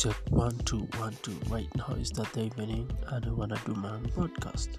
check one two one two right now is that the evening and I wanna do my own podcast.